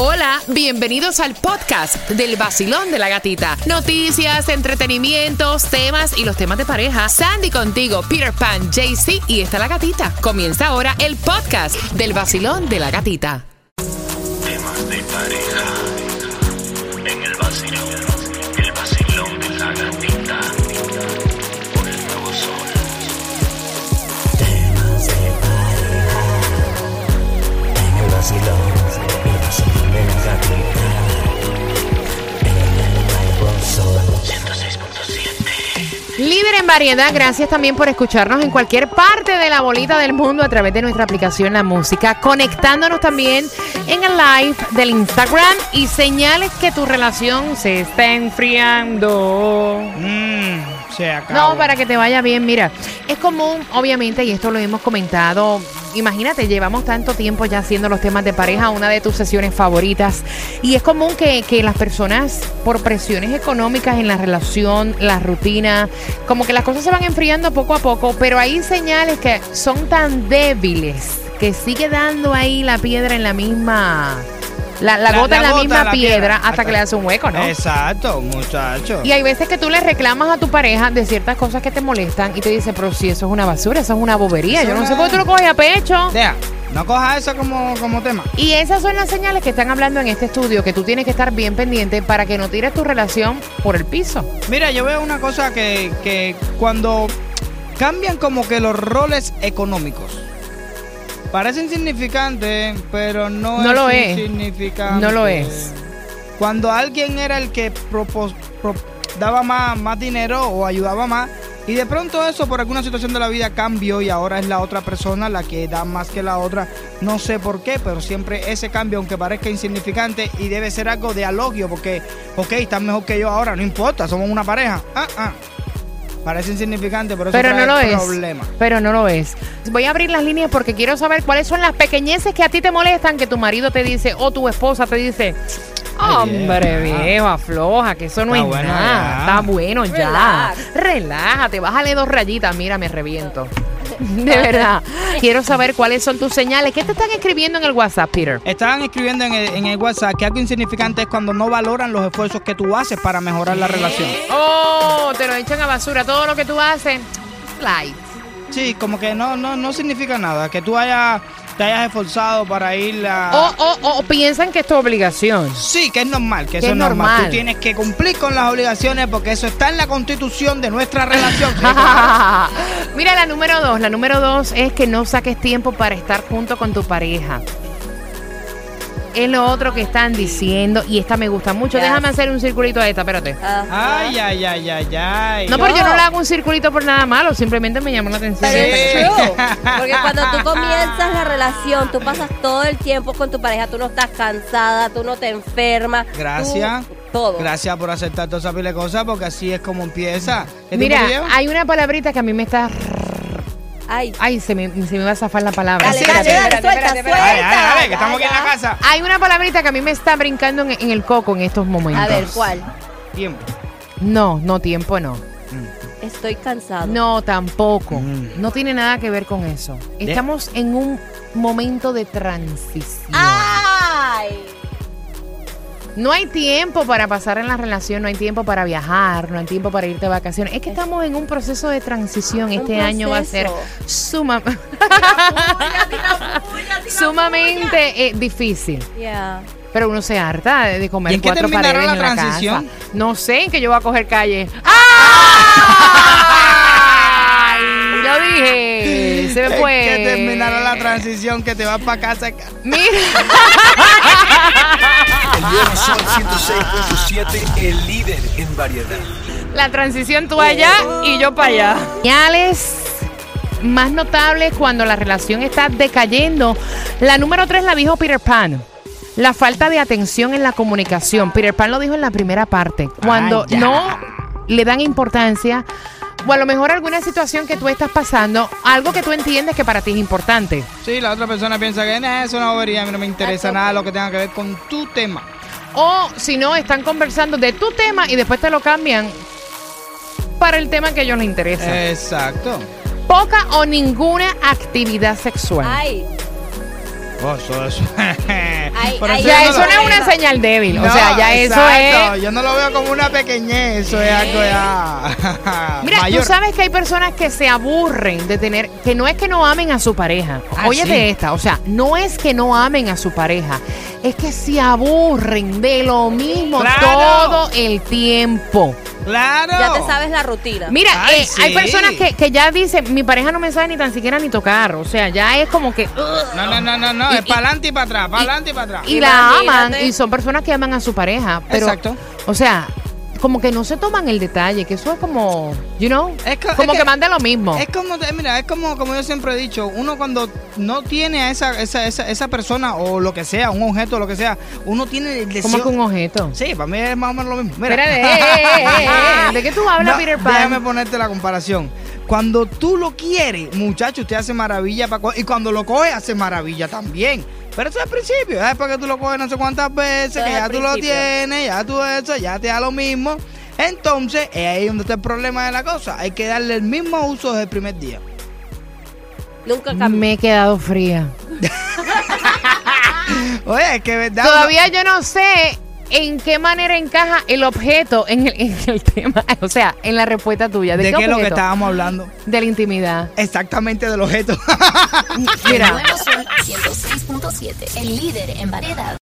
Hola, bienvenidos al podcast del vacilón de la gatita. Noticias, entretenimientos, temas y los temas de pareja. Sandy contigo, Peter Pan, JC y está la gatita. Comienza ahora el podcast del vacilón de la gatita. Temas de pareja. En el vacilón. Líder en variedad, gracias también por escucharnos en cualquier parte de la bolita del mundo a través de nuestra aplicación La Música, conectándonos también en el live del Instagram y señales que tu relación se está enfriando. Se acabó. No, para que te vaya bien, mira, es común, obviamente, y esto lo hemos comentado, imagínate, llevamos tanto tiempo ya haciendo los temas de pareja, una de tus sesiones favoritas, y es común que, que las personas, por presiones económicas en la relación, la rutina, como que las cosas se van enfriando poco a poco, pero hay señales que son tan débiles que sigue dando ahí la piedra en la misma... La, la La- gota en la gota misma la piedra piedra, hasta hasta- que le hace un hueco, ¿no? Exacto, muchacho. Y hay veces que tú le reclamas a tu pareja de ciertas cosas que te molestan y te dice, pero si eso es una basura, eso es una bobería. Eso Yo no sé por qué tú lo coges a pecho. Deja, no cojas eso como, como tema. Y esas son las señales que están hablando en este estudio, que tú tienes que estar bien pendiente para que no tires tu relación por el piso. Mira, yo veo una cosa que, que cuando cambian como que los roles económicos. Parece insignificante, pero no, No es lo es. insignificante. No lo es. Cuando alguien era el que propos- daba más, más dinero o ayudaba más, y de pronto eso por alguna situación de la vida cambió y ahora es la otra persona la que da más que la otra. No sé por qué, pero siempre ese cambio, aunque parezca insignificante, y debe ser algo de alogio, porque, ok, estás mejor que yo ahora, no importa, somos una pareja. Ah, ah. Parece insignificante, pero eso Pero no trae lo es. problema. Pero no lo es. Voy a abrir las líneas porque quiero saber cuáles son las pequeñeces que a ti te molestan, que tu marido te dice o tu esposa te dice. Hombre, vieja. viejo, afloja, que eso no Está es bueno nada. ya. Está bueno ya. Relájate, bájale dos rayitas. Mira, me reviento. De verdad. Quiero saber cuáles son tus señales. ¿Qué te están escribiendo en el WhatsApp, Peter? Estaban escribiendo en el, en el WhatsApp que algo insignificante es cuando no valoran los esfuerzos que tú haces para mejorar la relación. Oh, te lo echan a basura. Todo lo que tú haces, light. Sí, como que no, no, no significa nada. Que tú hayas, te hayas esforzado para ir a... O, o, o piensan que es tu obligación. Sí, que es normal, que eso es es normal. normal. Tú tienes que cumplir con las obligaciones porque eso está en la constitución de nuestra relación. Mira, la número dos. La número dos es que no saques tiempo para estar junto con tu pareja. Es lo otro que están diciendo y esta me gusta mucho. Yes. Déjame hacer un circulito a esta, espérate. Ajá. Ay, ay, ay, ay, ay. No, pero yo No. le hago un circulito por nada malo, simplemente me llamó la atención. Pero Sí. es true. Porque cuando tú comienzas la relación, tú pasas todo el tiempo con tu pareja, tú no estás cansada, tú no te enfermas. tú- Gracias. todo. Gracias por aceptar toda esa pila de cosas porque así es como empieza. ¿Qué tiempo Mira, hay una palabrita que a mí me está... Ay, Ay, se me, se me va a zafar la palabra. Dale, dale, dale, suelta, espérate, Dale, espérate. dale, dale, que estamos aquí en la casa. Hay una palabrita que a mí me está brincando en, en el coco en estos momentos. a ver, ¿cuál? Tiempo. No, no, tiempo no. Estoy cansado. No, tampoco. Mm. No tiene nada que ver con eso. Estamos en un momento de transición. ¡Ay! No hay tiempo para pasar en la relación, no hay tiempo para viajar, no hay tiempo para irte de vacaciones. Es que estamos en un proceso de transición. Este año va a ser sumamente eh, difícil. Yeah. Pero uno se harta de, de comer ¿Y en qué cuatro terminará paredes la en la transición? casa. No sé, en que yo voy a coger calle. ¡Ay! Lo dije. Se me fue. que terminará la transición que te vas para casa. Mira. El nuevo sol 106.7. El líder en variedad. La transición tú allá y yo para allá. Señales más notables cuando la relación está decayendo. La número tres la dijo Peter Pan. La falta de atención en la comunicación. Peter Pan lo dijo en la primera parte. Cuando Ah, no le dan importancia o a lo mejor alguna situación que tú estás pasando, algo que tú entiendes que para ti es importante. Sí, la otra persona piensa que "Nah, eso es una bobería, a mí no me interesa That's nada okay. lo que tenga que ver con tu tema. O si no, están conversando de tu tema y después te lo cambian para el tema que a ellos les interesa. Exacto. Poca o ninguna actividad sexual. Ay, Ay, Ya eso no es una señal débil. o sea, ya exacto, eso es. Yo no lo veo como una pequeñez, eso es algo ya. Mira, mayor. tú sabes que hay personas que se aburren de tener, que no es que no amen a su pareja. Ah, Oye sí. de esta, o sea, no es que no amen a su pareja, es que se aburren de lo mismo Claro. todo el tiempo. Claro. Ya te sabes la rutina. Mira, Ay, eh, hay personas que, que ya dicen, mi pareja no me sabe ni tan siquiera ni tocar, o sea, ya es como que... No, no, no, no, no. Y- es para adelante y para atrás, para adelante y para atrás. y la aman y son personas que aman a su pareja, pero, Exacto. o sea, como que no se toman el detalle, que eso es como, you know, Es co- como es que, que- manda lo mismo. Es como, eh, mira, es como, como yo siempre he dicho, uno cuando no tiene a esa, esa, esa, esa persona o lo que sea, un objeto o lo que sea, uno tiene el deseo. como que un objeto. Sí, para mí es más o menos lo mismo. Mira. Espérate, eh, eh, eh, eh, ¿de qué tú hablas, No, Peter Pan? Déjame ponerte la comparación. Cuando tú lo quieres, muchacho, usted hace maravilla para y cuando lo coge hace maravilla también. Pero eso es al principio, ya después que tú lo coges no sé cuántas veces, Eso que es ya tú lo tienes, ya tú eso, ya te da lo mismo. Entonces, es ahí donde está el problema de la cosa. Hay que darle el mismo uso desde el primer día. Nunca cambia. Me he quedado fría. Oye, es que verdad. Todavía yo no sé en qué manera encaja el objeto en el, en el tema, o sea, en la respuesta tuya. ¿De, ¿De qué es lo que estábamos hablando? De la intimidad. Exactamente del objeto. Mira. Nuevo Sol 106.7, el líder en variedad.